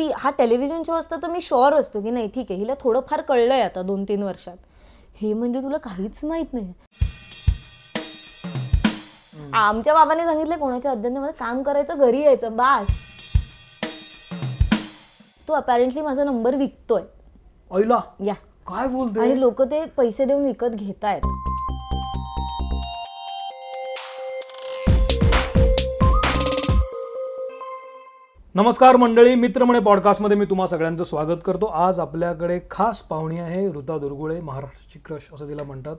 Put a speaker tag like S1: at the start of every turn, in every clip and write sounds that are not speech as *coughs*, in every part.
S1: C हा television show असता तर मी शुअर असतो की नाही ठीक आहे हिला थोडंफार कळलंय आता दोन तीन वर्षात. हे म्हणजे तुला काहीच माहीत नाही. आमच्या बाबाने सांगितलं कोणाच्या अध्ययनामध्ये काम करायचं घरी यायचं बास. तो अपॅरेंटली माझा नंबर विकतोय. या.
S2: काय बोलते
S1: आणि लोक ते पैसे देऊन विकत घेतायत.
S2: नमस्कार मंडळी मित्र म्हणे पॉडकास्टमध्ये मी तुम्हा सगळ्यांचं स्वागत करतो. आज आपल्याकडे खास पाहुणी आहे ऋता दुर्गुळे महाराष्ट्राची क्रश असं तिला म्हणतात.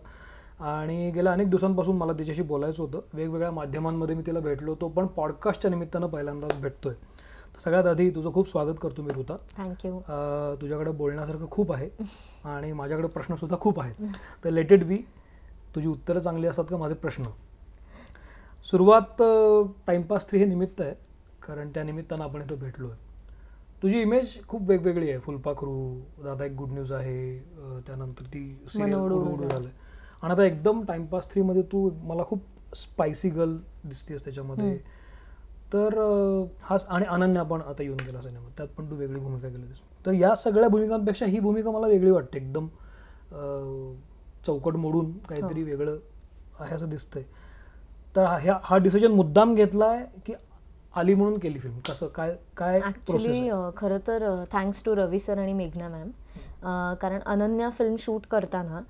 S2: आणि गेल्या अनेक दिवसांपासून मला तिच्याशी बोलायचं होतं. वेगवेगळ्या माध्यमांमध्ये मी तिला भेटलो होतो पण पॉडकास्टच्या निमित्तानं पहिल्यांदाच भेटतोय. तर सगळ्यात आधी तुझं खूप स्वागत करतो मी ऋता.
S1: थँक्यू
S2: तुझ्याकडे बोलण्यासारखं खूप आहे आणि माझ्याकडे प्रश्नसुद्धा खूप आहेत. तर लेटेड बी तुझी उत्तरं चांगली असतात का? माझे प्रश्न. सुरुवात टाइमपास थ्री हे निमित्त आहे. कारण त्या निमित्तानं आपण इथं भेटलो आहे तुझी इमेज खूप वेगवेगळी आहे. फुलपाखरू दादा एक गुड न्यूज आहे. त्यानंतर ती सिरियल उडू झालं. आणि आता एकदम टाइमपास थ्रीमध्ये तू मला खूप स्पायसी गर्ल दिसतेस त्याच्यामध्ये. तर हा आणि अनन्या पण आता येऊन गेला सिनेमात त्यात पण तू वेगळी भूमिका केली होतीस तर या सगळ्या भूमिकांपेक्षा ही भूमिका मला वेगळी वाटते. एकदम चौकट मोडून काहीतरी वेगळं आहे असं दिसतंय. तर हा- ह्या हा डिसिजन मुद्दाम घेतलाय की आली म्हणून केली फिल्म कसं काय काय प्रोसेस
S1: ॲक्च्युली खरं तर थँक्स टू रवी सर आणि मेघना मॅम कारण अनन्या फिल्म शूट करताना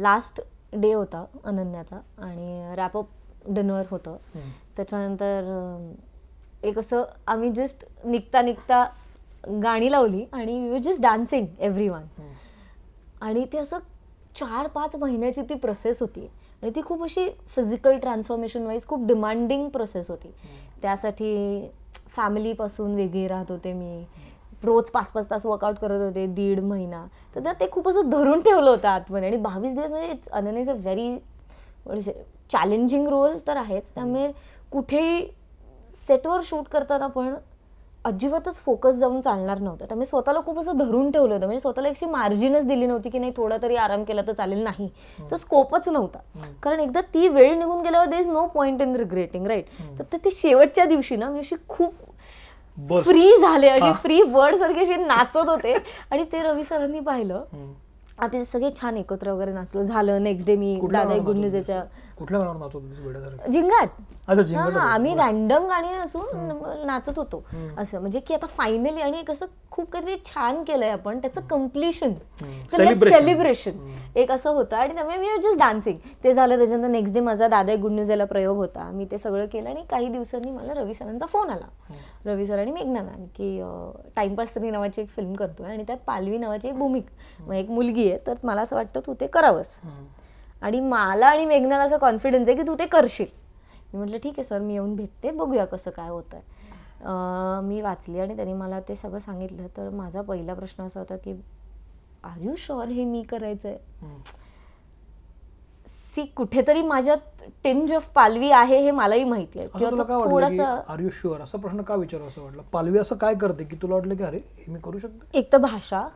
S1: लास्ट डे होता अनन्याचा आणि रॅपअप डिनर होतं. त्याच्यानंतर एक असं आम्ही जस्ट निघता निघता गाणी लावली आणि we just dancing every one आणि ते असं चार पाच महिन्याची ती प्रोसेस होती. आणि ती खूप अशी फिजिकल ट्रान्सफॉर्मेशन वाईज खूप डिमांडिंग प्रोसेस होती. त्यासाठी फॅमिलीपासून वेगळी राहत होते मी. रोज पाच पाच तास वर्कआउट करत होते दीड महिना. तर त्यात ते खूप असं धरून ठेवलं होतं आतमध्ये. आणि बावीस दिवस म्हणजे it's अनन is a very challenging role तर आहेच. त्यामुळे कुठेही सेटवर शूट करताना पण अजिबातच फोकस जाऊन चालणार नव्हतं. त्यामुळे स्वतःला खूप असं धरून ठेवलं होतं. म्हणजे स्वतःला एकशी मार्जिनच दिली नव्हती की नाही थोडा तरी आराम केला तर चालेल नाही. तर स्कोपच नव्हता. कारण एकदा ती वेळ निघून गेल्यावर there is no point in regretting right तर ते- शेवटच्या दिवशी ना मी अशी खूप फ्री झाले. अशी फ्री बर्ड सारखी अशी नाचत होते. आणि ते रवी सरांनी पाहिलं. आपले सगळे छान एकत्र वगैरे नाचलो. झालं नेक्स्ट डे मी दादा गुड न्यूज याच्या?
S2: कुठल्या गाण्यावर नाचत होतीस वेड्यासारखं?
S1: जिंगाट.
S2: अच्छा
S1: हा,
S2: जिंगल
S1: हा, आम्ही रॅन्डम गाणी नाचून नाचत होतो. असं म्हणजे की आता फायनली आणि कसं खूप काहीतरी छान केलंय आपण त्याचं कम्प्लिशन. सेलिब्रेशन एक असं होतं. आणि त्यामुळे मी जस्ट डान्सिंग ते झालं त्याच्यानंतर नेक्स्ट डे माझा दादा गुड न्यूज याला प्रयोग होता. मी ते सगळं केलं आणि काही दिवसांनी मला रवी सरांचा फोन आला. रवी सर आणि मेघना मॅम की टाइमपास तरी नावाची एक फिल्म करतोय आणि त्यात पालवी नावाची एक भूमिका एक मुलगी आहे तर मला असं वाटतं तू ते करावंस. आणि मला आणि मेघनाला असं कॉन्फिडन्स आहे की तू ते करशील. मी म्हटलं ठीक आहे सर मी येऊन भेटते. बघूया कसं काय होतं आहे मी वाचली आणि त्यांनी मला ते सगळं सांगितलं. तर माझा पहिला प्रश्न असा होता की आर यू शुअर हे मी करायचं आहे सी कुठेतरी माझ्यात टिंज ऑफ पालवी आहे हे मलाही माहिती आहे. किंवा थोडासा
S2: आर यू शुअर असा प्रश्न का विचारू असं वाटलं? पालवी असं काय करते की तुला वाटलं की अरे हे मी करू शकते?
S1: एक तर भाषा.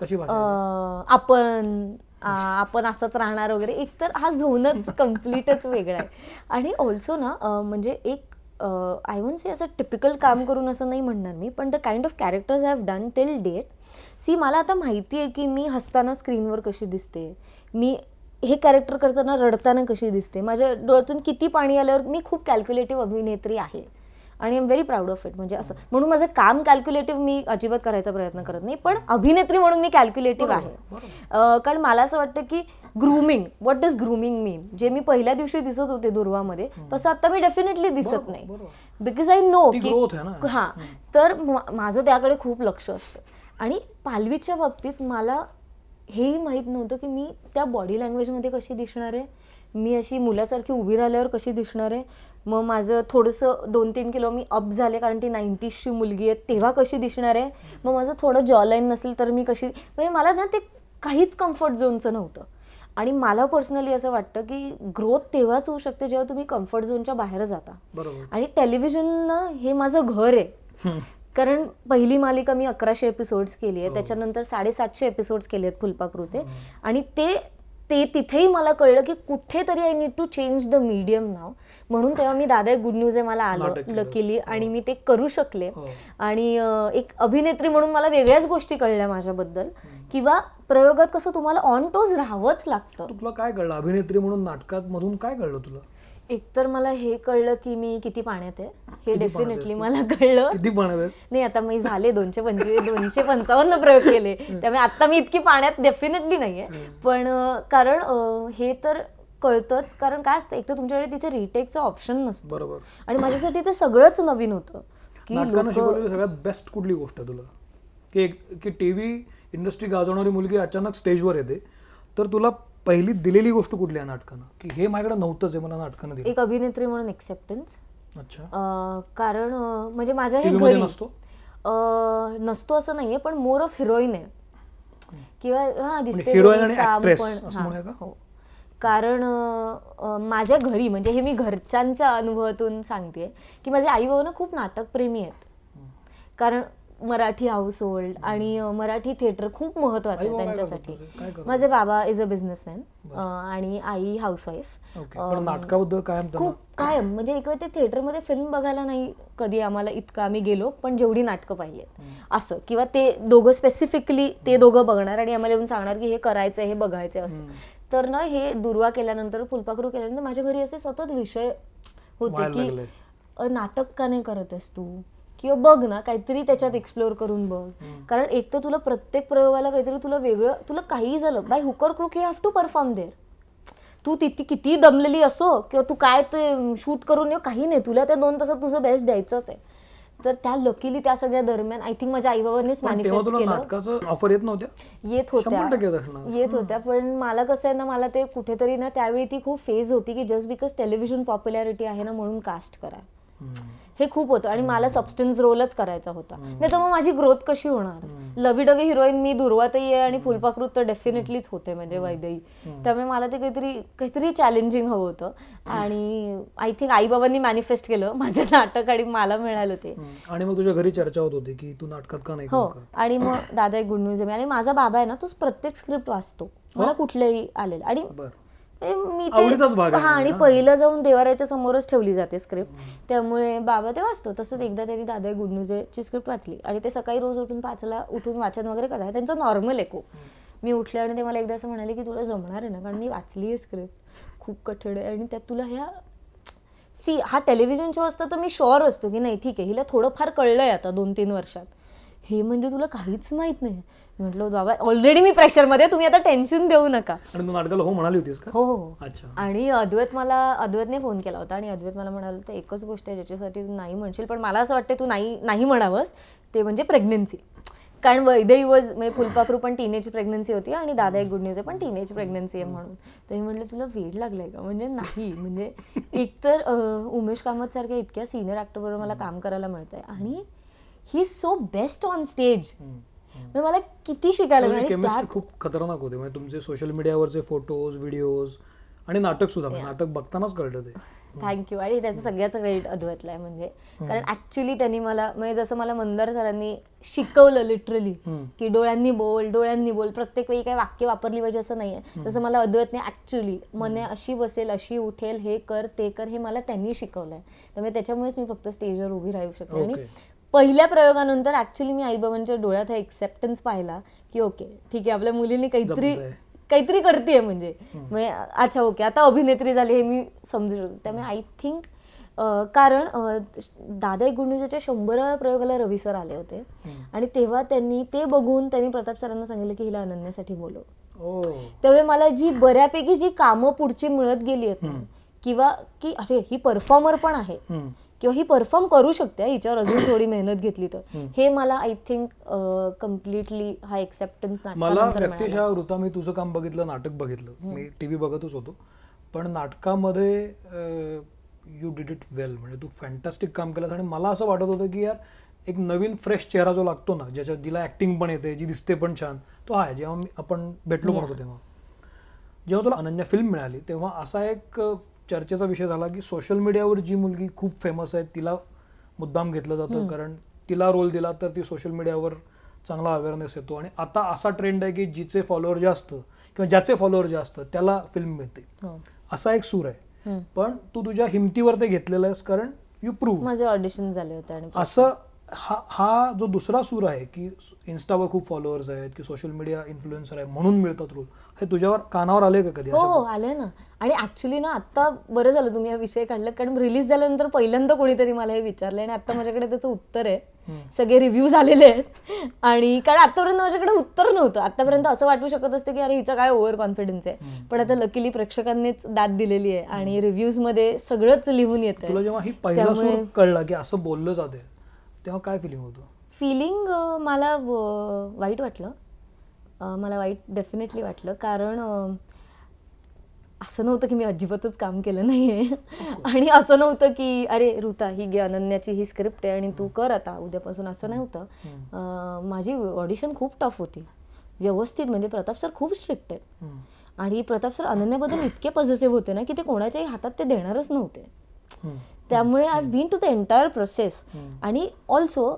S2: कशी भाषा
S1: आपण आपण असंच राहणार वगैरे. एक तर हा झोनच *laughs* कम्प्लीटच वेगळा आहे. आणि ऑल्सो ना म्हणजे एक आय वोंट से असं टिपिकल काम करून असं नाही म्हणणार मी पण the kind of characters have done till date see मला आता माहिती आहे की मी हसताना स्क्रीनवर कशी दिसते. मी हे कॅरेक्टर करताना रडताना कशी दिसते. माझ्या डोळ्यातून किती पाणी आल्यावर मी खूप कॅल्क्युलेटिव्ह अभिनेत्री आहे. आणि am very proud of it म्हणजे असं. म्हणून माझं काम कॅल्क्युलेटिव्ह मी अजिबात करायचा प्रयत्न करत नाही पण अभिनेत्री म्हणून मी कॅल्क्युलेटिव्ह आहे. कारण मला असं वाटतं की grooming what does grooming mean जे मी पहिल्या दिवशी दिसत होते दुर्वामध्ये तसं आता मी डेफिनेटली दिसत नाही. बिकॉज आय नो की. हा तर माझं त्याकडे खूप लक्ष असतं. आणि पालवीच्या बाबतीत मला हेही माहीत नव्हतं की मी त्या बॉडी लँग्वेजमध्ये कशी दिसणार आहे? मी अशी मुलासारखी उभी राहिल्यावर कशी दिसणार आहे? मग माझं थोडंसं दोन तीन किलो मी अप झाले कारण ती नाईन्टीजची मुलगी आहे. तेव्हा कशी दिसणार आहे? मग माझं थोडं जॉलाईन नसेल तर मी कशी म्हणजे मला ना ते काहीच कम्फर्ट झोनचं नव्हतं. आणि मला पर्सनली असं वाटतं की ग्रोथ तेव्हाच होऊ शकते जेव्हा तुम्ही कम्फर्ट झोनच्या बाहेर जाता.
S2: बरोबर.
S1: आणि टेलिव्हिजन हे माझं घर आहे. कारण पहिली मालिका मी अकराशे एपिसोड्स केली आहे. त्याच्यानंतर साडेसातशे एपिसोड्स केले आहेत फुलपाखरूचे. आणि ते ते तिथेही मला कळलं की कुठेतरी I need to change the medium now म्हणून तेव्हा मी दादा गुड न्यूज आहे मला आलं. लकीली आणि मी ते करू शकले.
S2: हो.
S1: आणि एक अभिनेत्री म्हणून मला वेगळ्याच गोष्टी कळल्या माझ्याबद्दल. किंवा प्रयोगात कसं तुम्हाला ऑन टोज राहावंच लागतं.
S2: तुला काय कळलं? अभिनेत्री म्हणून नाटकात मधून काय कळलं तुला?
S1: एकतर मला हे कळलं की मी किती पाण्यात आहे. हे डेफिनेटली? मला कळलं.
S2: किती पाण्यात आहेत?
S1: नाही आता मी झाले दोनशे पंचवीस दोनशे पंचावन्न प्रयोग केले. *laughs* त्यामुळे आता मी इतकी पाण्यात डेफिनेटली नाहीये. पण कारण हे तर कळतंच. कारण काय असतं एक तर तुमच्याकडे तिथे रिटेकचा ऑप्शन नसतो.
S2: बरोबर.
S1: आणि माझ्यासाठी ते सगळंच नवीन होतं. की
S2: सगळ्यात बेस्ट कुठली गोष्ट आहे तुला? की की टीव्ही इंडस्ट्री गाजवणारी मुलगी अचानक स्टेजवर येते. तर तुला पहिली दिलेली गोष्ट कुठली आहे नाटकानं? की हे माझ्याकडे नव्हतंच आहे मला नाटकानं दिलं.
S1: एक अभिनेत्री म्हणून एक्सेप्टन्स
S2: अच्छा.
S1: कारण म्हणजे माझ्या हे घरी
S2: नसतो?
S1: नसतो असं नाहीये पण मोर ऑफ हिरोईन आहे. किंवा हा दिसते पण-
S2: असं
S1: हा, कारण माझ्या घरी म्हणजे हे मी घरच्यांच्या अनुभवातून सांगते की माझे आई बाबा ना खूप नाटकप्रेमी आहेत. कारण मराठी हाऊस होल्ड आणि मराठी थिएटर खूप महत्वाचं आहे त्यांच्यासाठी? माझे बाबा इज अ बिझनेसमॅन. आणि आई हाऊसवाईफ
S2: नाटकाबद्दल कायम
S1: खूप कायम. म्हणजे एक वेळ ते थिएटरमध्ये फिल्म बघायला नाही कधी आम्हाला इतकं आम्ही गेलो पण जेवढी नाटकं पाहिली असं. किंवा ते दोघं स्पेसिफिकली ते दोघं बघणार आणि आम्हाला येऊन सांगणार की हे करायचं हे बघायचं असं. तर ना हे दुर्वा केल्यानंतर फुलपाखरू केल्यानंतर माझ्या घरी असे सतत विषय होते की नाटक का नाही करत आहेस तू? किंवा बघ ना काहीतरी त्याच्यात एक्सप्लोअर करून बघ. कारण एक तर तुला प्रत्येक प्रयोगाला काहीतरी तुला वेगळं तुला काहीही झालं. By hook or crook you have to perform there तू तिथे किती दमलेली असो किंवा तू काय ते शूट करून ये काही नाही. तुला त्या दोन तासात तुझं बेस्ट द्यायचंच आहे. तर त्या लकीली त्या सगळ्या दरम्यान आय थिंक माझ्या आई बाबांनीच मॅनिफेस्ट केलं.
S2: ऑफर येत नव्हत्या?
S1: येत होत्या. येत होत्या. पण मला कसं आहे ना मला ते कुठेतरी ना त्यावेळी ती खूप फेज होती की जस्ट बिकॉज टेलिव्हिजन पॉप्युलॅरिटी आहे ना म्हणून कास्ट करा. हे खूप होतं आणि मला सबस्टन्स रोलच करायचा होता. नाही तर मग माझी ग्रोथ कशी होणार? लवी डवी हिरोईन मी दुर्वातही आहे आणि फुलपाखरूत तर डेफिनेटलीच होते म्हणजे वैदई त्यामुळे मला ते काहीतरी काहीतरी चॅलेंजिंग हवं होतं. आणि आय थिंक आईबाबांनी मॅनिफेस्ट केलं. *laughs* माझं नाटक आणि मला मिळालं ते.
S2: आणि मग तुझ्या घरी चर्चा होत होती की तू नाटकात का नाही
S1: हो? आणि मग दादा एक गुड न्यूज आहे. आणि माझा बाबा आहे ना तो प्रत्येक स्क्रिप्ट वाचतो. मला कुठल्याही आलेलं. आणि मी
S2: भाग आहे
S1: हा आणि
S2: म्हणजे.
S1: पहिलं जाऊन देवाऱ्याच्या समोरच ठेवली जाते स्क्रिप्ट त्यामुळे बाबा ते वाचतो तसंच एकदा त्यांनी दादा गुड न्यूज ची स्क्रिप्ट वाचली. आणि ते सकाळी रोज उठून पाचला उठून वाचन वगैरे करतात. त्यांचं नॉर्मल आहे खूप. मी उठले आणि ते मला एकदा असं म्हणाले की तुला जमणार आहे ना? कारण मी वाचली आहे स्क्रिप्ट खूप कठीण आहे. आणि त्यात तुला ह्या सी हा टेलिव्हिजन शो असता तर मी शुअर असतो की नाही ठीक आहे. हिला थोडंफार कळलंय आता दोन तीन वर्षात. हे म्हणजे तुला काहीच माहीत नाही. म्हटलं बाबा ऑलरेडी मी प्रेशरमध्ये तुम्ही आता टेन्शन देऊ नका.
S2: नाटकाला हो म्हणाली होतीस का?
S1: हो हो.
S2: अच्छा.
S1: आणि अद्वैत मला अद्वैतने फोन केला होता आणि अद्वैत मला म्हणाल तर एकच गोष्ट आहे ज्याच्यासाठी तू नाही म्हणशील पण मला असं वाटतं तू नाही नाही म्हणावंस ते म्हणजे प्रेग्नन्सी कारण वैदई वॉज म्हणजे फुलपाखरू पण टीनेज प्रेग्नन्सी होती आणि दादा एक गुड न्यूज आहे पण टीनेज प्रेग्नन्सी आहे म्हणून. तर मी म्हटलं तुला वेळ लागलाय का? म्हणजे नाही म्हणजे एकतर उमेश कामत सारख्या इतक्या सिनियर ऍक्टर बरोबर मला काम करायला मिळतंय आणि ही सो बेस्ट ऑन स्टेज मला किती शिकायला मिळालं
S2: खूप खतरनाक होते. म्हणजे तुमचे सोशल मीडियावरचे फोटोज व्हिडिओज आणि नाटक सुद्धा म्हणजे नाटक बघतानाच कळतं ते. *laughs*
S1: थँक्यू आणि त्याचं सगळ्याचं क्रेडिट अद्वैतला आहे म्हणजे. कारण ऍक्च्युली त्यांनी मला म्हणजे जसं मला मंदार सरांनी शिकवलं लिटरली. की डोळ्यांनी बोल डोळ्यांनी बोल. प्रत्येक वेळी काही वाक्य वापरली पाहिजे असं नाहीये. तसं मला अद्वैतने ऍक्च्युली मने अशी बसेल अशी उठेल हे कर ते कर हे मला त्यांनी शिकवलंय. त्यामुळे त्याच्यामुळेच मी फक्त स्टेजवर उभी राहू शकले आणि. पहिल्या प्रयोगानंतर ऍक्च्युली मी आईबाबांच्या डोळ्यात हा एक्सेप्टन्स पाहिला की ओके ठीक आहे आपल्या मुलीने काहीतरी. काहीतरी करते म्हणजे. म्हणजे अच्छा ओके आता अभिनेत्री झाली हे मी समजू शकतो. त्यामुळे आय थिंक कारण दादा एक गुंडीच्या शंभराव्या प्रयोगाला रवी सर आले होते. आणि तेव्हा त्यांनी ते बघून त्यांनी प्रताप सरांना सांगितलं की हिला अनन्यासाठी बोलव. त्यामुळे मला जी बऱ्यापैकी जी कामं पुढची मिळत गेली आहेत ना, किंवा की अरे ही परफॉर्मर पण आहे. किंवा ही परफॉर्म करू शकते हिच्यावर अजून *coughs* थोडी मेहनत घेतली तर. हे मला आय थिंक कम्प्लिटली हा एक्सेप्टन्स
S2: मला व्यक्तिशः ऋता मी तुझं काम बघितलं नाटक बघितलं. मी टीव्ही बघतच होतो. पण नाटकामध्ये यू डिड इट वेल म्हणजे तू फॅन्टॅस्टिक काम केलंस. आणि मला असं वाटत होतं की यार एक नवीन फ्रेश चेहरा जो लागतो ना ज्याच्यात जिला ऍक्टिंग पण येते जी दिसते पण छान तो आहे. जेव्हा मी आपण भेटलो होतो तेव्हा. जेव्हा तुला अनन्या फिल्म मिळाली तेव्हा असा एक चर्चेचा विषय झाला की सोशल मीडियावर जी मुलगी खूप फेमस आहे तिला मुद्दाम घेतलं जातं. कारण तिला रोल दिला तर ती सोशल मीडियावर चांगला अवेअरनेस येतो. आणि आता असा ट्रेंड आहे की जिचे फॉलोअर जास्त किंवा ज्याचे फॉलोअर जास्त त्याला फिल्म मिळते.
S1: हो.
S2: असा एक सूर आहे. पण तू तुझ्या हिमतीवर ते घेतलेलं आहेस कारण यू प्रूव्ह
S1: माझे ऑडिशन झाले होते आणि
S2: असं हा हा जो दुसरा सूर आहे की इन्स्टावर खूप फॉलोअर्स आहेत की सोशल मीडिया इन्फ्लुएन्सर आहे म्हणून मिळतात रोल हे तुझ्यावर कानावर आले का कधी
S1: हो हो आले ना. आणि ऍक्च्युली ना आता बरं झालं तुम्ही हा विषय काढलात कारण रिलीज झाल्यानंतर पहिल्यांदा कोणीतरी मला हे विचारलं आणि आता माझ्याकडे त्याचं उत्तर आहे. सगळे रिव्ह्यू झालेले आहेत. आणि कारण आतापर्यंत माझ्याकडे उत्तर नव्हतं. आतापर्यंत असं वाटू शकत असतं की अरे हिचा काय ओव्हर कॉन्फिडन्स आहे पण आता लकीली प्रेक्षकांनीच दाद दिलेली आहे आणि रिव्ह्यूजमध्ये सगळंच लिहून येत
S2: तुला जेव्हा ही पहिला सूर कळला की असं बोललं जाते तेव्हा काय फिलिंग होतं?
S1: फिलिंग मला वाईट वाटलं. मला वाईट डेफिनेटली वाटलं. कारण असं नव्हतं की मी अजिबातच काम केलं नाहीये. आणि असं नव्हतं की अरे ऋता ही घे अनन्याची ही स्क्रिप्ट आहे आणि तू कर आता. उद्यापासून असं नव्हतं. अं, माझी ऑडिशन खूप टफ होती. व्यवस्थित म्हणजे प्रताप सर खूप स्ट्रिक्ट आहेत. आणि प्रताप सर अनन्याबद्दल इतके पॉझिटिव्ह होते ना की ते कोणाच्याही हातात ते देणारच नव्हते. त्यामुळे I been to the entire process. आणि ऑल्सो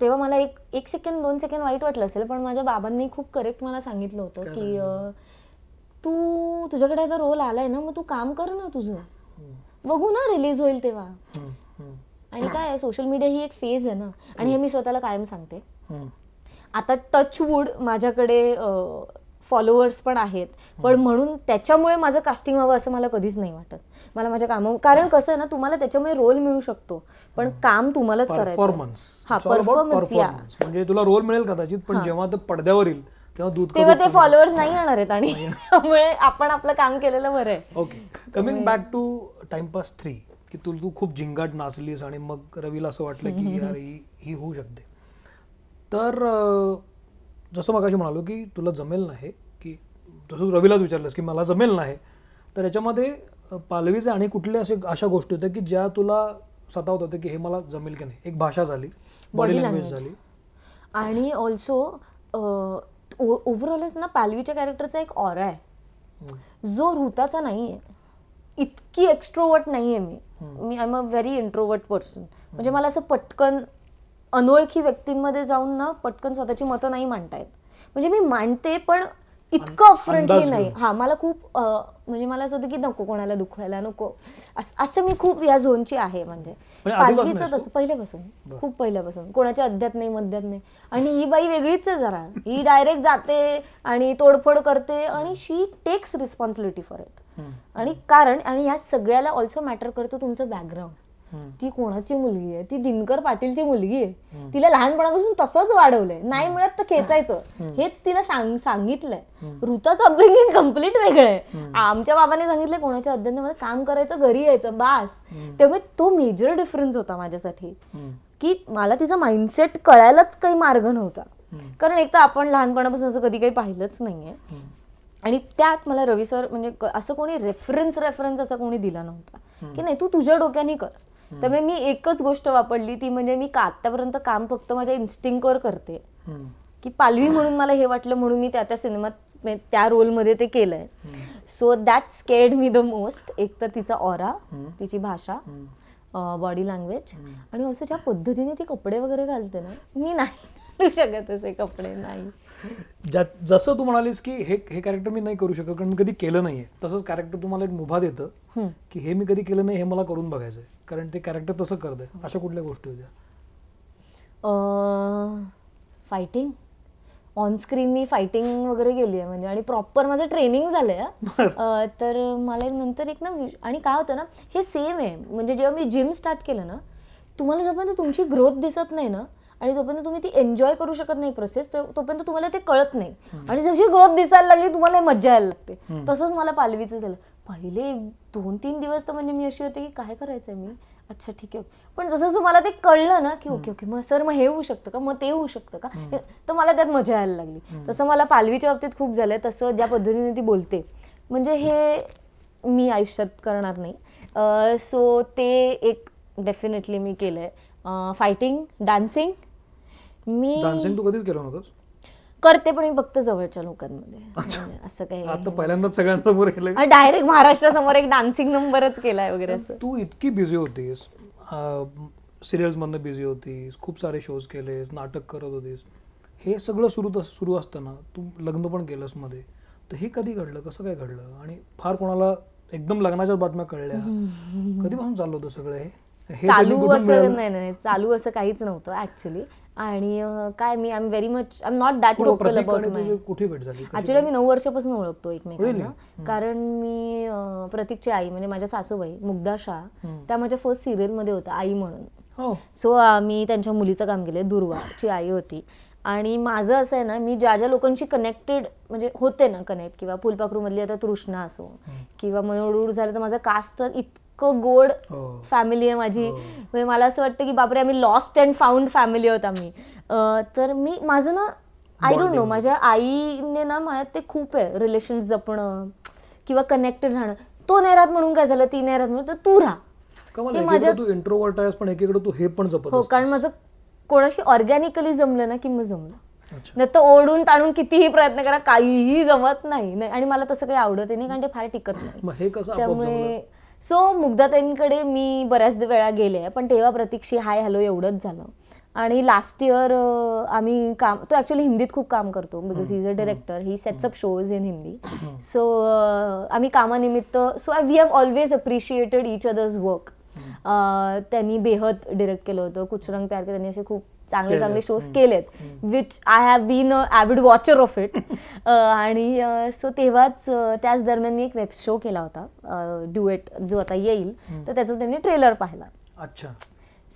S1: तेव्हा मला एक एक सेकंड दोन सेकंड वाईट वाटलं असेल पण माझ्या बाबांनी खूप करेक्ट मला सांगितलं होतं की तू तुझ्याकडे आता रोल आलाय ना मग तू काम कर ना तुझं. बघू ना रिलीज होईल तेव्हा. आणि काय सोशल मीडिया ही एक फेज आहे ना आणि हे मी स्वतःला कायम सांगते. आता टचवूड माझ्याकडे फॉलोअर्स पण आहेत. पण म्हणून त्याच्यामुळे माझं कास्टिंग व्हावं असं मला कधीच नाही वाटत. मला माझ्या कामा कारण कसं आहे ना तुम्हाला त्याच्यामुळे रोल मिळू शकतो. पण काम तुम्हालाच करायचं हा परफॉर्मन्स या.
S2: म्हणजे तुला रोल मिळेल कदाचित पण जेव्हा ते पडद्यावर येईल तेव्हा
S1: ते फॉलोअर्स नाही. येणार आहेत आणि त्यामुळे आपण आपलं काम केलेलं बरं आहे.
S2: Okay coming back to Timepass three की तू तू खूप झिंगाट नाचलीस आणि मग रवीला असं वाटलं की यार ही होऊ शकते. तर जसं मगाशी म्हणालो की तुला जमेल नाही की जसं तू रवीलाच विचारलंस की मला जमेल नाही तर याच्यामध्ये पालवीचे आणि कुठले असे अशा गोष्टी होत्या की ज्या तुला सतावत होत्या की हे मला जमेल की नाही. एक भाषा झाली बॉडी लँग्वेज. झाली.
S1: आणि ऑल्सो ओव्हरऑलच ना पालवीच्या कॅरेक्टरचा एक ऑरा आहे. जो ऋताचा नाही आहे इतकी एक्स्ट्रोवर्ट नाही आहे मी. मी I am a very introvert person म्हणजे मला असं पटकन अनोळखी व्यक्तींमध्ये जाऊन ना पटकन स्वतःची मतं नाही मांडता येत म्हणजे मी मांडते पण इतकं अफरंटली नाही. हा मला खूप म्हणजे मला असं होतं की नको कोणाला दुखवायला नको अस- मी खूप या झोनची आहे म्हणजे पालवीचं
S2: तू?
S1: तसं पहिल्यापासून. खूप पहिल्यापासून कोणाच्या अध्यात नाही मध्यात नाही आणि ही बाई वेगळीच आहे जरा ही डायरेक्ट जाते आणि तोडफोड करते आणि she takes responsibility for it. आणि कारण आणि ह्या सगळ्याला ऑल्सो मॅटर करतो तुमचं बॅकग्राऊंड. ती कोणाची मुलगी आहे? ती दिनकर पाटीलची मुलगी आहे. तिला लहानपणापासून तसंच वाढवलंय. नाही मिळत तर खेचायचं. हेच तिला सांग सांगितलंय. ऋताचं अपब्रिंगिंग कंप्लीट वेगळं आहे. आमच्या बाबाने सांगितलं कोणाच्या अध्ययनामध्ये काम करायचं घरी यायचं बास. त्यामुळे तो मेजर डिफरन्स होता माझ्यासाठी. की मला तिचा माइंडसेट कळायलाच काही मार्ग नव्हता. कारण एक तर आपण लहानपणापासून असं कधी काही पाहिलंच नाहीये. आणि त्यात मला रवी सर म्हणजे असं कोणी रेफरन्स रेफरन्स असं कोणी दिला नव्हता. की नाही तू तुझ्या डोक्याने कर. त्यामुळे मी एकच गोष्ट वापरली ती म्हणजे मी का आतापर्यंत काम फक्त माझ्या इन्स्टिंकवर करते. की पालवी म्हणून मला हे वाटलं म्हणून मी त्या त्या सिनेमात त्या रोलमध्ये ते केलंय. So that scared me the most एक तर तिचा ऑरा. तिची भाषा. Body language. आणि ऑल्सो ज्या पद्धतीने ती कपडे वगैरे घालते ना मी नाही शकत असे कपडे नाही
S2: ज्या जसं तू म्हणालीस की हे हे कॅरेक्टर मी नाही करू शकत कारण मी कधी केलं नाहीये. तसंच कॅरेक्टर तुम्हाला एक मुभा देतं. की हे मी कधी केलं नाही हे मला करून बघायचं आहे कारण ते कॅरेक्टर तसं करतंय. अशा कुठल्या गोष्टी होत्या?
S1: फायटिंग ऑन स्क्रीन मी फायटिंग वगैरे केली आहे म्हणजे आणि प्रॉपर माझं ट्रेनिंग झालंय तर मला नंतर एक ना आणि काय होतं ना हे सेम आहे. म्हणजे जेव्हा मी जिम स्टार्ट केलं ना तुम्हाला जोपर्यंत तुमची ग्रोथ दिसत नाही ना आणि जोपर्यंत तुम्ही ती एन्जॉय करू शकत नाही प्रोसेस तोपर्यंत तुम्हाला ते कळत नाही. आणि जशी ग्रोथ दिसायला लागली तुम्हाला मज्जा यायला लागते. तसंच मला पालवीचं झालं. पहिले दोन तीन दिवस तर म्हणजे मी अशी होते की काय करायचंय मी? अच्छा ठीक आहे. पण जसं जसं मला ते कळलं ना की ओके ओके मग सर मग हे होऊ शकतं का? मग ते होऊ शकतं का? तर मला त्यात मजा यायला लागली. तसं मला पालवीच्या बाबतीत खूप झालंय. तसं ज्या पद्धतीने ती बोलते. म्हणजे हे मी आयुष्यात करणार नाही. सो ते एक डेफिनेटली मी केलंय. फायटिंग डान्सिंग मी
S2: डान्सिंग तू कधीच केलं नव्हतंस?
S1: करते पण मी फक्त जवळच्या लोकांमध्ये. *laughs* म्हणजे असं काही
S2: आता पहिल्यांदाच सगळ्यांसमोर केलं
S1: डायरेक्ट महाराष्ट्रासमोर एक डान्सिंग नंबरच केलाय वगैरे असं.
S2: तू इतकी बिझी होतीस. सिरियल्स मधनं बिझी होतीस. खूप सारे शोज केलेस नाटक करत होतीस. हे सगळं सुरू सुरू असताना तू लग्न पण केलंसमध्ये. तर हे कधी घडलं? कसं काय घडलं? आणि फार कोणाला एकदम लग्नाच्या बातम्या कळल्या. *laughs* कधीपासून चाललं होतं सगळं हे?
S1: चालू असं? नाही नाही चालू असं काहीच नव्हतं ऍक्च्युली आणि काय मी I am very much I am not that vocal
S2: Prateek
S1: about my
S2: कुठे भेट झाली कशी
S1: ऍक्च्युली मी नऊ वर्षापासून ओळखतो? एकमेकांना. कारण मी प्रतीकची आई म्हणजे माझ्या सासूबाई मुग्धा शाह. त्या माझ्या फर्स्ट सिरियलमध्ये होत्या आई म्हणून
S2: हो
S1: सो मी त्यांच्या मुलीचं काम केलं दुर्वाची आई होती आणि माझं असं आहे ना मी ज्या ज्या लोकांशी कनेक्टेड म्हणजे होते ना कनेक्ट किंवा फुलपाखरूमधली आता तृष्णा असो किंवा मयूर झालं तर माझं कास्ट तर इतकं गोड
S2: हो.
S1: फॅमिली आहे माझी.
S2: हो.
S1: म्हणजे मला असं वाटतं की बापरे आम्ही लॉस्ट अँड फाउंड फॅमिली आहोत आम्ही. तर मी माझं ना आय डोंट नो. माझ्या आईने ना माझ्यात ते खूप आहे रिलेशन जपणं किंवा कनेक्टेड राहणं. तो नाही राहत म्हणून काय झालं ती नाही राहत म्हणून तर तू राहा. हे माझ्या-
S2: तू इंट्रोवर्ट आहेस पण एकीकडे तू हे पण जपत
S1: हो. कारण माझं कोणाशी ऑर्गॅनिकली जमलं ना की मग जमलं. नाही तर ओढून ताणून कितीही प्रयत्न करा काहीही जमत नाही. आणि मला तसं काही आवडत नाही कारण ते फार टिकत नाही.
S2: हे
S1: त्यामुळे सो मुग्धाताईंकडे मी बऱ्याच वेळा गेले पण तेव्हा प्रतीक्षी हाय हॅलो एवढंच झालं. आणि लास्ट इयर आम्ही काम तो ॲक्च्युली हिंदीत खूप काम करतो because he is a director he sets up shows in Hindi. So आम्ही कामानिमित्त so we have always appreciated each other's work त्यांनी बेहद डिरेक्ट केलं होतं. कुछ रंग प्यार के त्यांनी असे खूप चांगले. चांगले शोज. केलेत which I have been a avid watcher of it आणि सो तेव्हाच त्याच दरम्यान मी एक वेब शो केला होता ड्युएट जो आता येईल. तर त्याचा त्यांनी ट्रेलर पाहिला
S2: अच्छा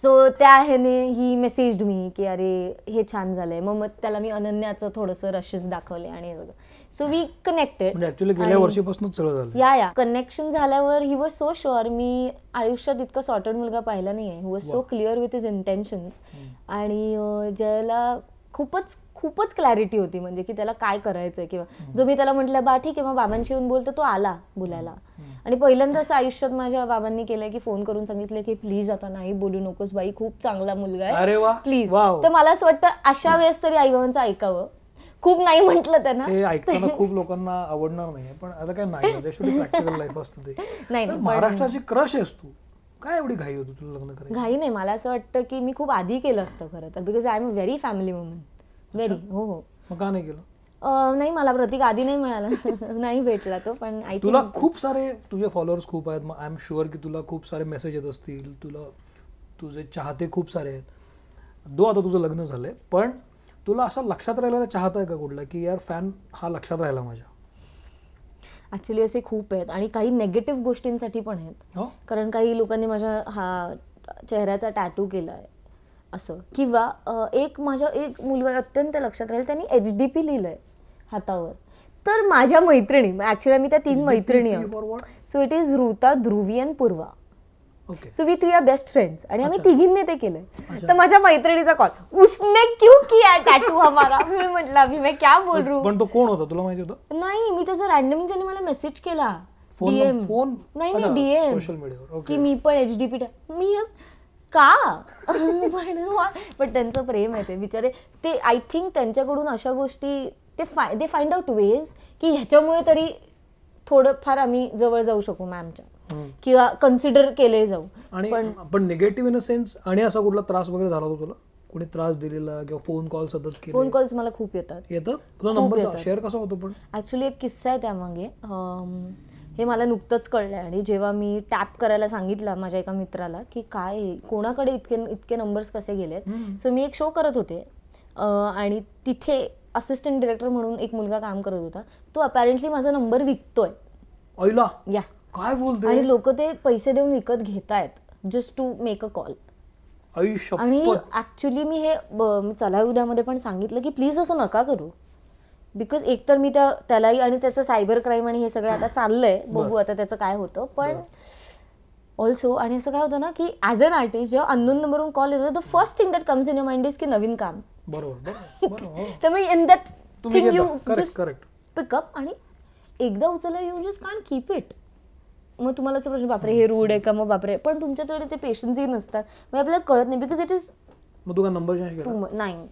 S1: सो त्या ह्याने ही मेसेज मी की अरे हे छान झालंय मग मग त्याला मी अनन्याचं थोडंसं रशेस दाखवले आणि सगळं सो वी कनेक्टेड
S2: ऍक्च्युली गेल्या वर्षीपासूनच झालं.
S1: या या. कनेक्शन झाल्यावर ही वॉज सो शुअर मी आयुष्यात इतका सॉर्टेड मुलगा पाहिला नाही आहे was so. Clear with his intentions
S2: hmm.
S1: आणि ज्याला खूपच खूपच क्लॅरिटी होती. म्हणजे की त्याला काय करायचंय किंवा जो मी त्याला म्हटलं बा ठीक आहे मग बाबांशी येऊन बोलतो तो आला बोलायला. आणि पहिल्यांदा असं आयुष्यात माझ्या बाबांनी केलंय की फोन करून सांगितलं की प्लीज आता नाही बोलू नकोस बाई खूप चांगला मुलगा आहे. प्लीज. तर मला असं वाटतं अशा वेळेस तरी आई बाबांचं ऐकावं. खूप नाही म्हटलं त्यांना.
S2: हे ऐकताना खूप लोकांना आवडणार नाही पण आता काय नाही प्रॅक्टिकल लाईफ असतं ते. *laughs*
S1: नाही,
S2: महाराष्ट्राची क्रश आहेस तू. काय एवढी घाई होती तुला लग्न करायची?
S1: घाई नाही मला असं वाटतं की मी खूप आधी केलं असतं खरं तर because I am a very family woman very हो हो.
S2: मग का नाही केलं?
S1: नाही मला प्रतीक आधी नाही मिळाला. *laughs* नाही भेटला तो पण आय
S2: तुला खूप सारे तुझे फॉलोअर्स खूप आहेत मग आय एम शुअर की तुला खूप सारे मेसेज येत असतील तुला तुझे चाहते खूप सारे आहेत. दो आता तुझं लग्न झालंय पण तुला असं लक्षात राहिलेला चाहता आहे का कुठला? की यार फॅन हा लक्षात राहिला माझ्या.
S1: ऍक्च्युली असे खूप आहेत आणि काही नेगेटिव्ह गोष्टींसाठी पण आहेत.
S2: हो?
S1: कारण काही लोकांनी माझ्या हा चेहऱ्याचा टॅटू केला आहे असं. किंवा एक माझ्या एक मुलगा अत्यंत लक्षात राहील त्यांनी एच डी पी लिहिलंय हातावर. तर माझ्या मैत्रिणी ऍक्च्युली आम्ही त्या तीन मैत्रिणी आहोत. So it is Ruta Dhruvi Purva so we three are best friends आणि आम्ही. तिघींनी ते केलंय. तर माझ्या मैत्रिणीचा कॉल उसने क्यों किया टॅटू हमारा? मी म्हटलं अभी मैं क्या बोल रही हूँ?
S2: पण तो कोण होता? तुला माहिती होतं?
S1: नाही मी त्याचा रॅन्डमली त्यांनी मला मेसेज केला. DM
S2: phone?
S1: नाही नाही डीएम
S2: सोशल मीडियावर
S1: की मी पण एच डी पी मी का? *laughs* पण पण त्यांचं प्रेम आहे ते बिचारे. ते आय थिंक त्यांच्याकडून अशा गोष्टी ते फाय दे फाइंड आउट वेज की ह्याच्यामुळे तरी थोडंफार आम्ही जवळ जाऊ शकू मॅमच्या किंवा कन्सिडर केले जाऊ.
S2: आणि
S1: पण
S2: निगेटिव्ह इन अ सेन्स आणि असा कुठला त्रास वगैरे झाला होता तुला? कोणी त्रास दिलेला किंवा फोन कॉल सतत केले?
S1: फोन कॉल्स मला खूप येतात.
S2: येतात? तुझा नंबर. शेअर कसा होतो पण?
S1: ॲक्च्युली एक किस्सा आहे त्यामागे. हे मला नुकतंच कळलं आणि जेव्हा मी टॅप करायला सांगितलं माझ्या एका मित्राला की काय कोणाकडे इतके इतके नंबर्स कसे गेलेत. सो मी एक शो करत होते. आणि तिथे असिस्टंट डिरेक्टर म्हणून एक मुलगा काम करत होता. तो अपॅरेंटली माझा नंबर विकतोय. या
S2: काय बोलते
S1: आणि लोक ते पैसे देऊन विकत घेतायत just to make a call आणि ऍक्च्युली मी हे चला उद्यामध्ये पण सांगितलं की प्लीज असं नका करू. बिकॉज एकतर मी त्या त्यालाही आणि त्याचं सायबर क्राईम आणि हे सगळं आता चाललंय बघू. आता त्याचं काय होतं. पण. ऑल्सो आणि असं काय होतं ना की ॲज अन आर्टिस्ट जेव्हा अननोन नंबरवरून कॉल येतो the first thing that comes in your mind is की नवीन काम.
S2: बरोबर
S1: in that thing you just pick up आणि एकदा उचललं you just can't keep it मग तुम्हाला असं प्रश्न बापरे हे रूड आहे का? मग बापरे. पण तुमच्याकडे ते पेशन्सही नसतात. मग आपल्याला कळत नाही बिकॉज इट इज
S2: मग तुझा नंबर चेंज
S1: टू
S2: केला?
S1: नाही.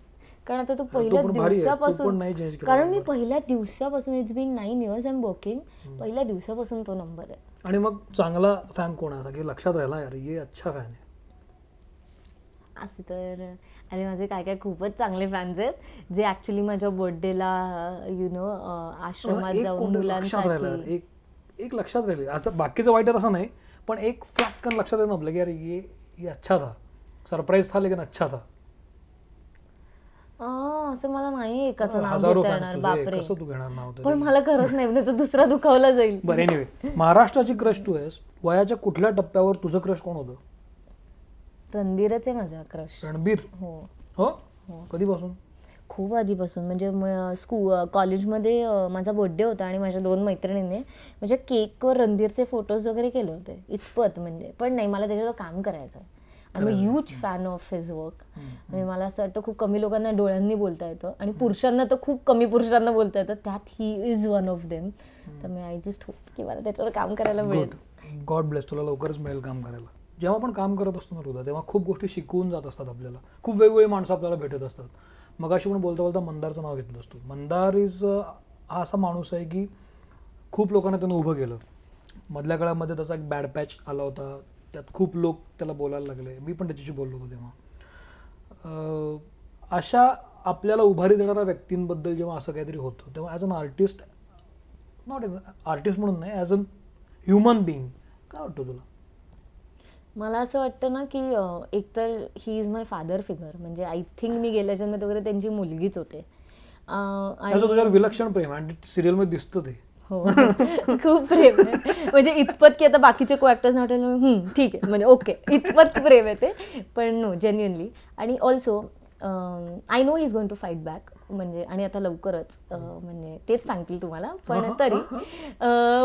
S1: कारण आता तू पहिल्या दिवसापासून कारण मी. पहिल्या दिवसापासून it's been nine years I am working पहिल्या दिवसापासून तो नंबर आहे.
S2: आणि मग चांगला फॅन कोण आहे? असा की लक्षात राहिला यार ये अच्छा फॅन आहे.
S1: असं तर. आणि माझे काय काय खूपच चांगले फॅन्स आहेत. जे ऍक्च्युली माझ्या बर्थडेला यु नो आश्रमात जाऊन मुलांसाठी
S2: एक लक्षात राहिले. असं बाकीचं वाईट असं नाही पण एक फ्लॅटकन लक्षात येतं आपलं की यार ये ये अच्छा था. सरप्राईज था लेकिन अच्छा था.
S1: असं मला नाही एकाचं नाव घेता येणार. बापरे.
S2: कसं तू घेणार नाव
S1: पण मला खरंच नाही म्हणजे तो दुसरा दुखावला जाईल.
S2: बरं एनिवे महाराष्ट्राची क्रश तू आहेस. वयाच्या कुठल्या टप्प्यावर तुझं क्रश कोण होतं?
S1: रणबीरच आहे माझा क्रश
S2: रणबीर?
S1: हो?
S2: हो. कधीपासून?
S1: खूप आधीपासून. म्हणजे म- स्कू कॉलेजमध्ये माझा बर्थडे होता आणि माझ्या दोन मैत्रिणींनी म्हणजे केकवर रणबीरचे फोटोज वगैरे केले होते. इतपत म्हणजे. पण नाही मला त्याच्यावर काम करायचं I am huge fan of his work म्हणजे मला असं वाटतं खूप कमी लोकांना डोळ्यांनी बोलता येतं. आणि पुरुषांना तर खूप कमी पुरुषांना बोलता येतं. त्यात he is one of them त्यामुळे आय जस्ट होप की मला त्याच्यावर काम करायला मिळेल.
S2: गुड गॉड ब्लेस तुला लवकरच मिळेल काम करायला. जेव्हा आपण काम करत असतो ना हृदय तेव्हा खूप गोष्टी शिकवून जात असतात आपल्याला. खूप वेगवेगळी माणसं आपल्याला भेटत असतात. मग अशी पण बोलता बोलता मंदारचं नाव घेतलं असतो. मंदार इज हा असा माणूस आहे की खूप लोकांना त्यानं उभं केलं. मधल्या काळामध्ये त्याचा एक बॅड पॅच आला होता. त्यात खूप लोक त्याला बोलायला लागले. मी पण त्याच्याशी बोललो होतो तेव्हा. अशा आपल्याला उभारी देणाऱ्या व्यक्तींबद्दल जेव्हा असं काहीतरी होतं तेव्हा as an artist not artist म्हणून नाही ॲज अन ह्युमन बिईंग काय वाटतं तुला?
S1: मला असं वाटतं ना की एकतर he is my father figure म्हणजे आय थिंक मी गेल्या जन्मात वगैरे त्यांची मुलगीच होते.
S2: विलक्षण प्रेम आणि सिरियलमध्ये दिसतं ते.
S1: हो. खूप प्रेम आहे. म्हणजे इतपत की आता बाकीचे को ॲक्टर्स नाव ठीक आहे. म्हणजे ओके इतपत प्रेम आहे ते. पण नो जेन्युनली आणि also I know he is going to fight back म्हणजे आणि आता लवकरच म्हणजे तेच सांगतील तुम्हाला पण तरी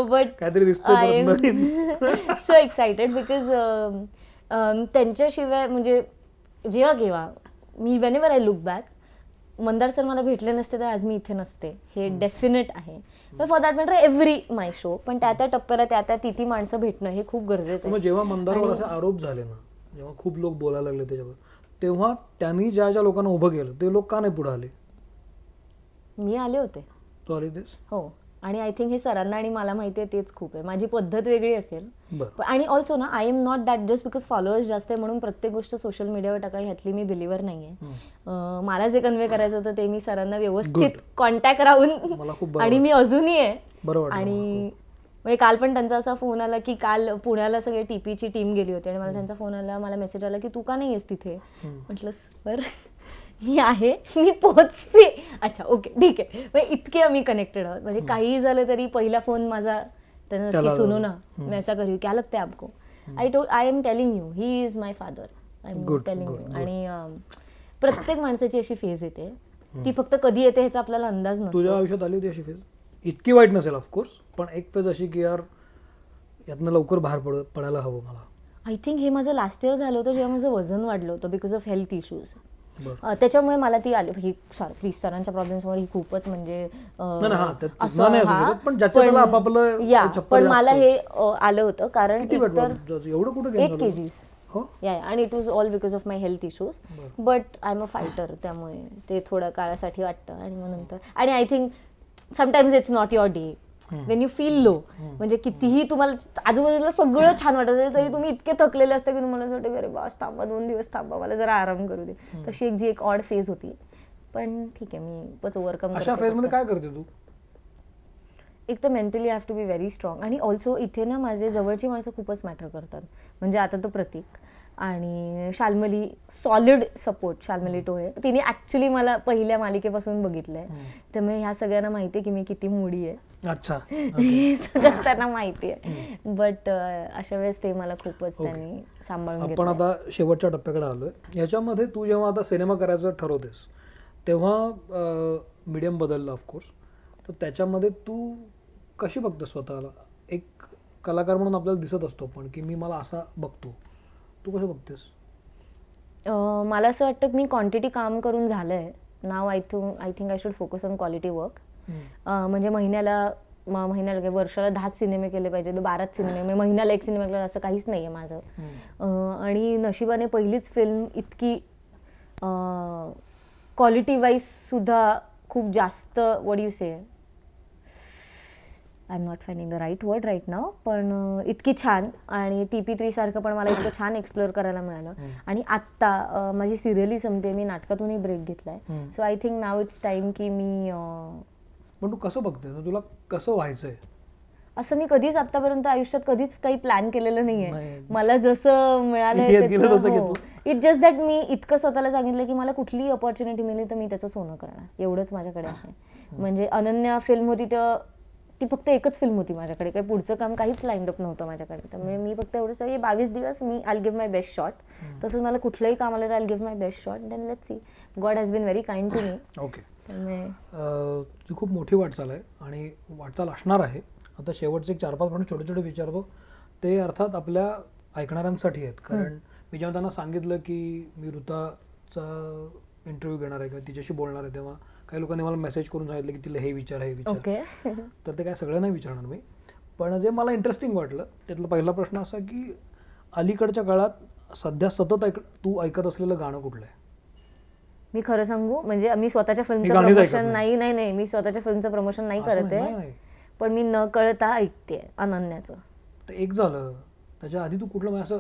S1: but I am. So excited because त्यांच्याशिवाय म्हणजे जेव्हा केव्हा मी whenever I look back Mandar sir मला भेटले नसते तर आज मी इथे नसते. हे डेफिनेट आहे. For that matter every my show पण त्या त्या टप्प्याला त्या त्या ती ती माणसं भेटणं हे खूप गरजेचं आहे.
S2: जेव्हा मंदारवर असे आरोप झाले ना जेव्हा खूप लोक बोलायला लागले त्याच्यावर तेव्हा त्यांनी ज्या ज्या लोकांना उभं केलं ते लोक का नाही पुढे आले?
S1: मी आले होते.
S2: तू आली तेच
S1: हो. आणि आय थिंक हे सरांना आणि मला माहिती आहे तेच खूप आहे. माझी पद्धत वेगळी असेल.
S2: बरं.
S1: आणि ऑल्सो ना I am not that just because followers जास्त आहे म्हणून प्रत्येक गोष्ट सोशल मीडियावर टाका ह्यातली मी बिलिव्हर नाही आहे. मला जे कन्वे करायचं होतं ते मी सरांना व्यवस्थित. कॉन्टॅक्ट राहून
S2: बरं
S1: आणि मी अजूनही आहे.
S2: बरं
S1: आणि म्हणजे काल पण त्यांचा असा फोन आला की काल पुण्याला सगळे टीपीची टीम गेली होती आणि मला त्यांचा फोन आला मला मेसेज आला की तू का नाही आहेस तिथे. म्हटलं सर मी आहे मी पोहोचते. अच्छा ओके ठीक आहे. म्हणजे इतके आम्ही कनेक्टेड आहोत. म्हणजे काहीही झालं तरी पहिला फोन माझा त्यांना सुनो. ना. मैं ऐसा करी क्या लगता आपको. I told I am telling you he is my father I am telling you. आणि अं, प्रत्येक माणसाची अशी फेज येते. ती फक्त कधी येते ह्याचा आपल्याला अंदाज
S2: तुझ्या
S1: नसतो
S2: आयुष्यात आली होती अशी फेज इतकी वाईट नसेल ऑफकोर्स पण एक फेज अशी की यार यातनं लवकर बाहेर पड पडायला हवं मला.
S1: आय थिंक हे माझं लास्ट इयर झालं होतं जेव्हा माझं वजन वाढलं होतं बिकॉज ऑफ हेल्थ इश्यूज त्याच्यामुळे मला ती आली ही सॉरी प्लीज सरांच्या प्रॉब्लेम्समुळे ही खूपच म्हणजे या, पण मला. हे आलं होतं कारण एट
S2: झालं?
S1: के जीज
S2: हो
S1: या आणि it was all because of my health issues. But I am a fighter त्यामुळे ते थोड्या काळासाठी वाटतं आणि मग नंतर आणि I think sometimes it's not your day. When you feel low म्हणजे कितीही तुम्हाला आजूबाजूला सगळं छान वाटत असेल तरी तुम्ही इतके थकलेले असते की तुम्हाला वाटतं अरे बस थांबा दोन दिवस थांबा मला जरा आराम करू दे. तशी एक जी एक ऑड फेज होती. पण ठीक आहे मी खूपच ओव्हरकम
S2: अशा काय करते तू?
S1: एक तर mentally have to be very strong आणि ऑल्सो इथे ना माझे जवळची माणसं खूपच मॅटर करतात. म्हणजे आता तो प्रतीक. आणि शाल्मली सॉलिड सपोर्ट शाल्मली टोळे. तिने ॲक्च्युली मला पहिल्या मालिकेपासून बघितलंय. त्यामुळे ह्या सगळ्यांना माहिती आहे की मी किती मुडी आहे.
S2: अच्छा. *laughs*
S1: हे सगळं त्यांना माहिती आहे बट अशा वेळेस ते मला खूपच. त्यांनी सांभाळून
S2: आपण आता शेवटच्या टप्प्याकडे आलोय. याच्यामध्ये तू जेव्हा आता सिनेमा करायचं ठरवतेस तेव्हा मीडियम बदललं ऑफकोर्स तर त्याच्यामध्ये तू कशी बघते स्वतःला? एक कलाकार म्हणून आपल्याला दिसत असतो पण की मी मला असा बघतो. तू कसं बघतेस?
S1: मला असं वाटतं मी क्वांटिटी काम करून झालं आहे now I think I think I should focus on quality work म्हणजे महिन्याला म- महिन्याला काय वर्षाला दहाच सिनेमे केले पाहिजे बाराच सिनेमे म्हणजे महिन्याला एक सिनेमा केला असं काहीच नाही आहे माझं आणि नशिबाने पहिलीच फिल्म इतकी क्वालिटी वाईज सुद्धा खूप जास्त would you say I am not finding the right word right now पण इतकी छान आणि टी पी थ्री सारखं पण मला इतकं छान एक्सप्लोअर करायला मिळालं. आणि आत्ता माझी सिरियलही संपते मी नाटकातूनही ब्रेक घेतलाय.
S2: हम्म.
S1: So I think now it's time की मी
S2: पण तू कसं बघते तुला कसं व्हायचंय?
S1: असं मी कधीच आतापर्यंत आयुष्यात कधीच काही प्लॅन केलेलं नाहीये.
S2: नाही.
S1: मला जसं
S2: घेतलं.
S1: इट जस्ट दॅट मी इतकं स्वतःला सांगितलं की मला कुठलीही ऑपॉर्च्युनिटी मिळली तर मी त्याचं सोनं करणार. एवढंच माझ्याकडे आहे. म्हणजे अनन्या फिल्म होती तर ती फक्त एकच फिल्म होती माझ्याकडे. काही पुढचं काम काहीच लाईन अप नव्हतं माझ्याकडे. त्यामुळे मी फक्त एवढंच हे बावीस दिवस मी I give my best shot तसंच मला कुठलंही काम आलं तर I give my best shot then let see God has been very kind to me
S2: okay तुझी खूप मोठी वाटचाल आहे आणि वाटचाल असणार आहे. आता शेवटचे चार पाच प्रश्न छोटे छोटे विचारतो. ते अर्थात आपल्या ऐकणाऱ्यांसाठी आहेत. कारण मी जेव्हा त्यांना सांगितलं की मी ऋताचा इंटरव्ह्यू घेणार आहे किंवा तिच्याशी बोलणार आहे तेव्हा काही लोकांनी मला मेसेज करून सांगितलं की तिला हे विचार हे विचार.
S1: ओके *laughs*
S2: तर ते काय सगळं नाही विचारणार मी. पण जे मला इंटरेस्टिंग वाटलं त्यातला पहिला प्रश्न असा की अलीकडच्या काळात सध्या सतत ऐक तू ऐकत असलेलं गाणं कुठलं आहे?
S1: मी खरं सांगू? म्हणजे मी स्वतःच्या फिल्मचं प्रमोशन
S2: नाही.
S1: नाही नाही मी स्वतःच्या फिल्मचं प्रमोशन नाही करत आहे. पण मी न कळता ऐकते अनन्याचं.
S2: तर एक झालं. त्याच्या आधी तू कुठलं म्हणजे असं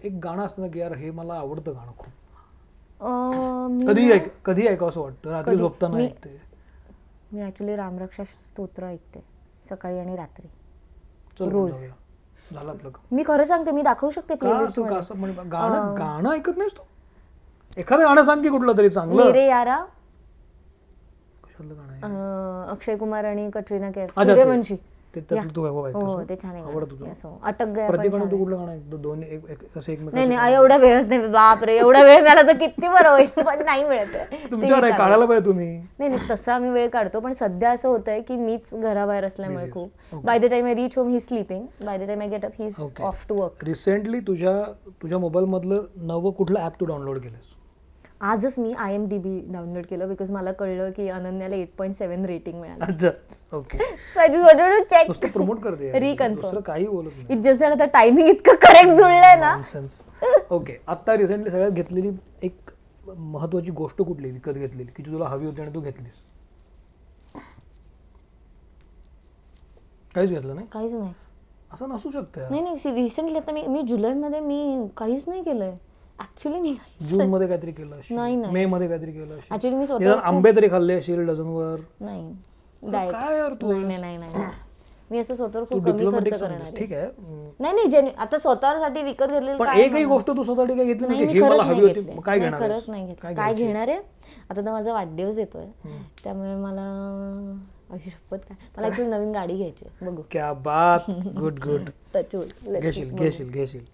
S2: एक गाणं असतं ना की यार हे मला आवडतं गाणं खूप. कधी ऐक कधी ऐकावं असं वाटतं? रात्री झोपताना
S1: मी-
S2: ऐकते.
S1: मी ऍक्च्युली रामरक्षा स्तोत्र ऐकते सकाळी आणि रात्री. रोज.
S2: झालं आपलं.
S1: मी खरं सांगते मी दाखवू शकते प्लेलिस्ट
S2: म्हणजे गाणं. गाणं ऐकत नाहीस तू? एखादं गाणं सांग की कुठलं तरी चांगलं.
S1: मेरे यारा अक्षय कुमार आणि कटरीना कैफ सूर्यवंशी.
S2: ते. तू
S1: हो हो? ते छान. अटक
S2: तू. कुठलं गाणं दोन एक
S1: नाही नाही एवढा वेळच नाही बापरे एवढा वेळ मिळाला तर किती बरं होईल पण नाही मिळत. *laughs*
S2: तुमच्यावर काढायला पाहिजे तुम्ही
S1: नाही नाही तसं आम्ही वेळ काढतो पण सध्या असं होतंय की मीच घराबाहेर असल्यामुळे. खूप. By the time I reach home he sleeping by the time I get up he. Off to work
S2: recently तुझ्या तुझ्या मोबाईल मधलं नवं कुठलं ऍप तू डाउनलोड केलंस
S1: आजच मी I am D B download केलं बिकॉज मला कळलं की अनन्याला एट पॉईंट सेव्हन रेटिंग मिळालं.
S2: Okay
S1: so I just wanted to check
S2: नुसतं प्रमोट करते. दुसरं काही बोलत
S1: इट जस्ट तर टायमिंग इतकं करेक्ट जुळलंय ना.
S2: ओके आता रिसेंटली सगळ्यात घेतलेली एक महत्वाची गोष्ट कुठली विकत घेतलेली? की तुला हवी होती आणि तू घेतलीस? काहीच घेतलं नाही?
S1: काहीच नाही.
S2: असं नसू शकतं.
S1: नाही नाही रिसेंटली आता मी मी जुलैमध्ये मी काहीच नाही केलंय. ऍक्च्युली मी
S2: जून मध्ये काहीतरी केलं.
S1: नाही, नाही.
S2: मे मध्ये काहीतरी केलं.
S1: ऍक्च्युली मी स्वतः
S2: आंबे तरी खाल्ले असेल डझनवर
S1: नाही नाही नाही नाही. मी असं स्वतःवर खूप कमी खर्च करणार.
S2: ठीक आहे.
S1: नाही नाही जेन्यु- आता स्वतःसाठी विकत घेतलेलं
S2: पण एकही? गोष्ट तू स्वतःसाठी काय घेतली
S1: नाही मी
S2: हे
S1: खरंच
S2: हवी
S1: नाही घेतले
S2: काय
S1: नाही,
S2: घेणार
S1: खरंच? नाही घेतलं
S2: काय?
S1: घेणार आहे आता तर माझा वाढदिवस येतोय. त्यामुळे मला अशी शपथ काय मला ऍक्च्युली नवीन गाडी घ्यायची. बघू
S2: क्या बात *laughs* गुड गुड घेशील घेशील घेशील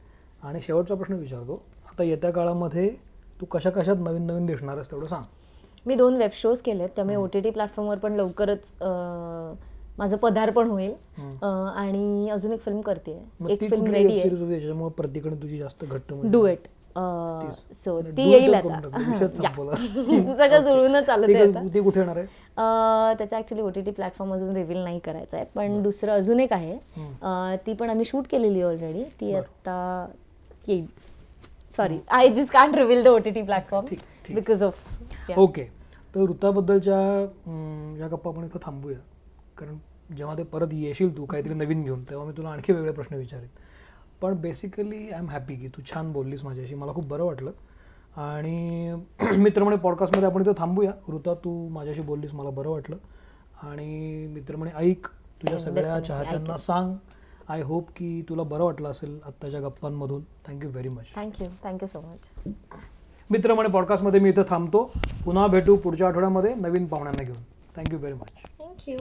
S2: आणि शेवटचा प्रश्न विचारतो आता येत्या काळामध्ये तू कशा कशात नवीन नवीन दिसणार आहेस तेवढं सांग.
S1: मी दोन वेब शोज केलेत. त्यामुळे ओ टी टी प्लॅटफॉर्मवर पण लवकरच माझं पदार्पण होईल. आणि अजून एक फिल्म करते एक फिल्म रेडी आहे.
S2: प्रत्येकाने तुझी जास्त घट्ट म्हणजे-
S1: डुएट
S2: तीच.
S1: सो
S2: म्हणजे
S1: ती येईल आता. *laughs* सगळं *laughs* जुळूनच चालत
S2: ती कुठे येणार आहे?
S1: त्याचा actually O T T platform अजून रिव्हील नाही करायचा आहे. पण दुसरं अजून एक आहे. ती पण आम्ही शूट केलेली ऑलरेडी ती. आता येईल. Sorry I just can't reveal the O T T platform. Because of
S2: okay तर ऋताबद्दलच्या अं, या गप्पा आपण इथं थांबूया. कारण जेव्हा ते परत येशील तू काहीतरी नवीन घेऊन तेव्हा मी तुला आणखी वेगळे प्रश्न विचारेन. पण बेसिकली आय एम हॅपी की तू छान बोललीस माझ्याशी. मला खूप बरं वाटलं. आणि *clears throat* मित्रमणे पॉडकास्टमध्ये आपण इथं थांबूया. ऋता तू माझ्याशी बोललीस मला बरं वाटलं. आणि मित्रमणे ऐक. तुझ्या सगळ्या चाहत्यांना सांग. आय होप की तुला बरं वाटलं असेल आत्ताच्या गप्पांमधून. Thank you very much
S1: thank you thank you so much
S2: मित्रमणे पॉडकास्टमध्ये मी इथं थांबतो. पुन्हा भेटू पुढच्या आठवड्यामध्ये नवीन पाहुण्यांना घेऊन. Thank you very much
S1: thank you